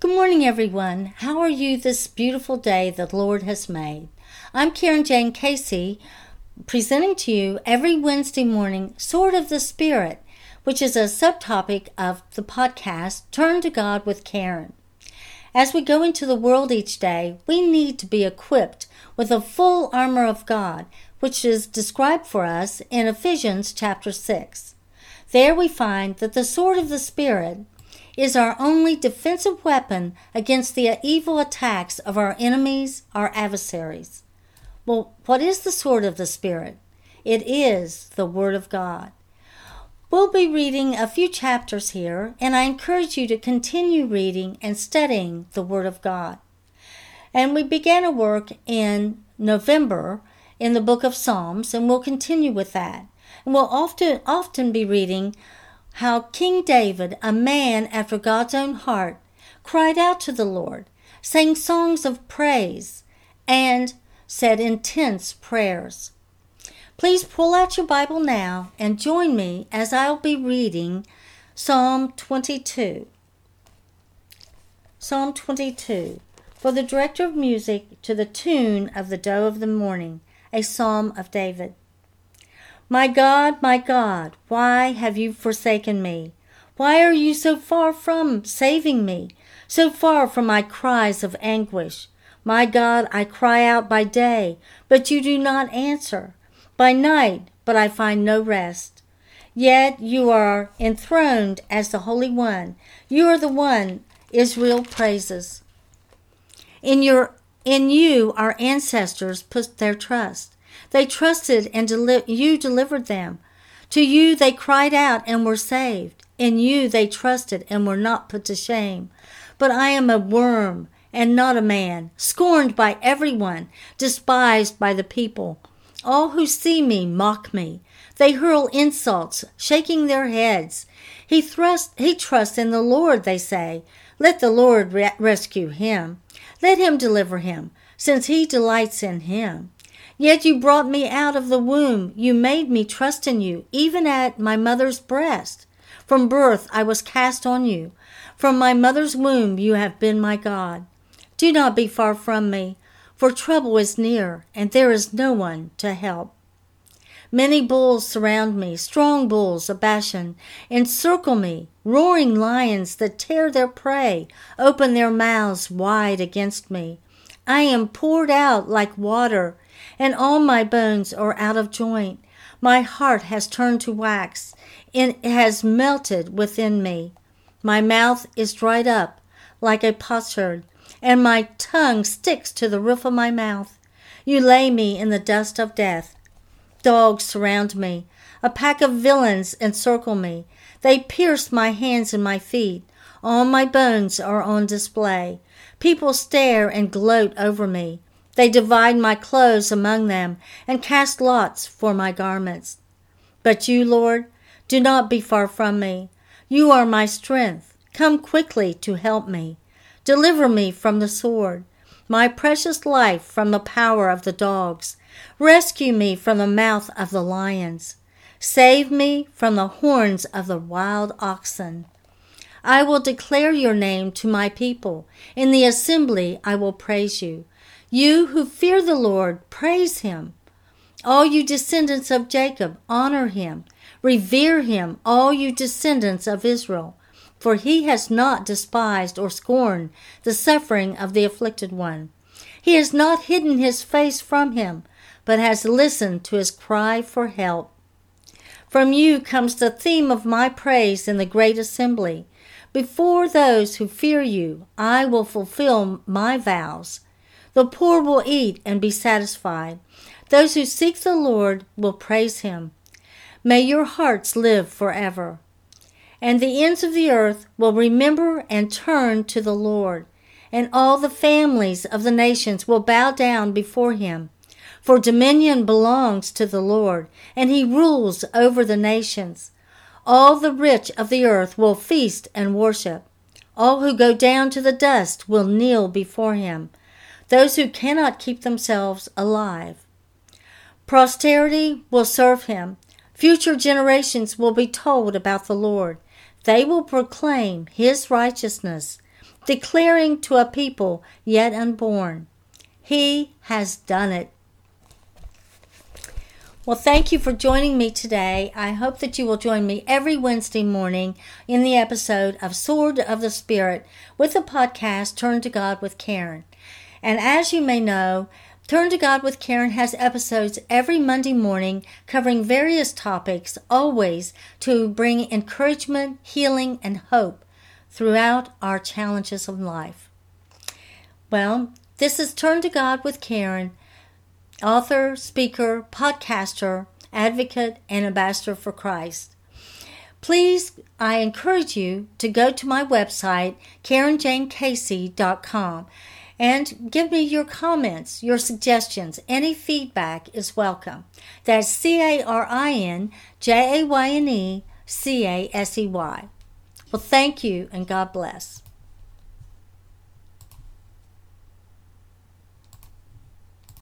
Good morning, everyone. How are you this beautiful day the Lord has made? I'm Carin Jayne Casey, presenting to you every Wednesday morning Sword of the Spirit, which is a subtopic of the podcast Turn to God with Carin. As we go into the world each day, we need to be equipped with the full armor of God, which is described for us in Ephesians chapter 6. There we find that the sword of the Spirit is our only defensive weapon against the evil attacks of our enemies, our adversaries. Well, what is the sword of the Spirit? It is the Word of God. We'll be reading a few chapters here, and I encourage you to continue reading and studying the Word of God. And we began a work in November in the book of Psalms, and we'll continue with that. And we'll often often be reading how King David, a man after God's own heart, cried out to the Lord, sang songs of praise, and said intense prayers. Please pull out your Bible now and join me as I'll be reading Psalm 22. Psalm 22 for the director of music to the tune of the Doe of the Morning, a psalm of David. My God, my God, why have you forsaken me? Why are you so far from saving me, so far from my cries of anguish? My God, I cry out by day, but you do not answer, by night, but I find no rest. Yet you are enthroned as the Holy One. You are the one Israel praises. In your in you our ancestors put their trust. They trusted and deli- you delivered them. To you they cried out and were saved. In you they trusted and were not put to shame. But I am a worm and not a man, scorned by everyone, despised by the people. All who see me mock me. They hurl insults, shaking their heads. He thrust he trusts in the Lord, they say. Let the Lord re- rescue him. Let him deliver him, since he delights in him. Yet you brought me out of the womb. You made me trust in you, even at my mother's breast. From birth I was cast on you. From my mother's womb you have been my God. Do not be far from me, for trouble is near, and there is no one to help. Many bulls surround me, strong bulls of Bashan, encircle me, roaring lions that tear their prey, open their mouths wide against me. I am poured out like water and all my bones are out of joint. My heart has turned to wax, and has melted within me. My mouth is dried up like a potsherd, and my tongue sticks to the roof of my mouth. You lay me in the dust of death. Dogs surround me. A pack of villains encircle me. They pierce my hands and my feet. All my bones are on display. People stare and gloat over me. They divide my clothes among them and cast lots for my garments. But you, Lord, do not be far from me. You are my strength. Come quickly to help me. Deliver me from the sword, my precious life from the power of the dogs. Rescue me from the mouth of the lions. Save me from the horns of the wild oxen. I will declare your name to my people. In the assembly I will praise you. You who fear the Lord, praise him. All you descendants of Jacob, honor him. Revere him, all you descendants of Israel. For he has not despised or scorned the suffering of the afflicted one. He has not hidden his face from him, but has listened to his cry for help. From you comes the theme of my praise in the great assembly. Before those who fear you, I will fulfill my vows. The poor will eat and be satisfied. Those who seek the Lord will praise him. May your hearts live forever. And the ends of the earth will remember and turn to the Lord, and all the families of the nations will bow down before him. For dominion belongs to the Lord, and he rules over the nations. All the rich of the earth will feast and worship. All who go down to the dust will kneel before him those who cannot keep themselves alive. Posterity will serve him. Future generations will be told about the Lord. They will proclaim his righteousness. declaring to a people yet unborn, He has done it. Well, thank you for joining me today. I hope that you will join me every Wednesday morning in the episode of Sword of the Spirit with the podcast Turn to God with Carin. And as you may know, Turn to God with Carin has episodes every Monday morning covering various topics, always to bring encouragement, healing, and hope throughout our challenges of life. Well, this is Turn to God with Carin author, speaker, podcaster, advocate, and ambassador for Christ. Please, I encourage you to go to my website, CarinJayneCasey.com, and give me your comments, your suggestions. Any feedback is welcome. That's C A R I N J A Y N E C A S E Y. Well, thank you and God bless.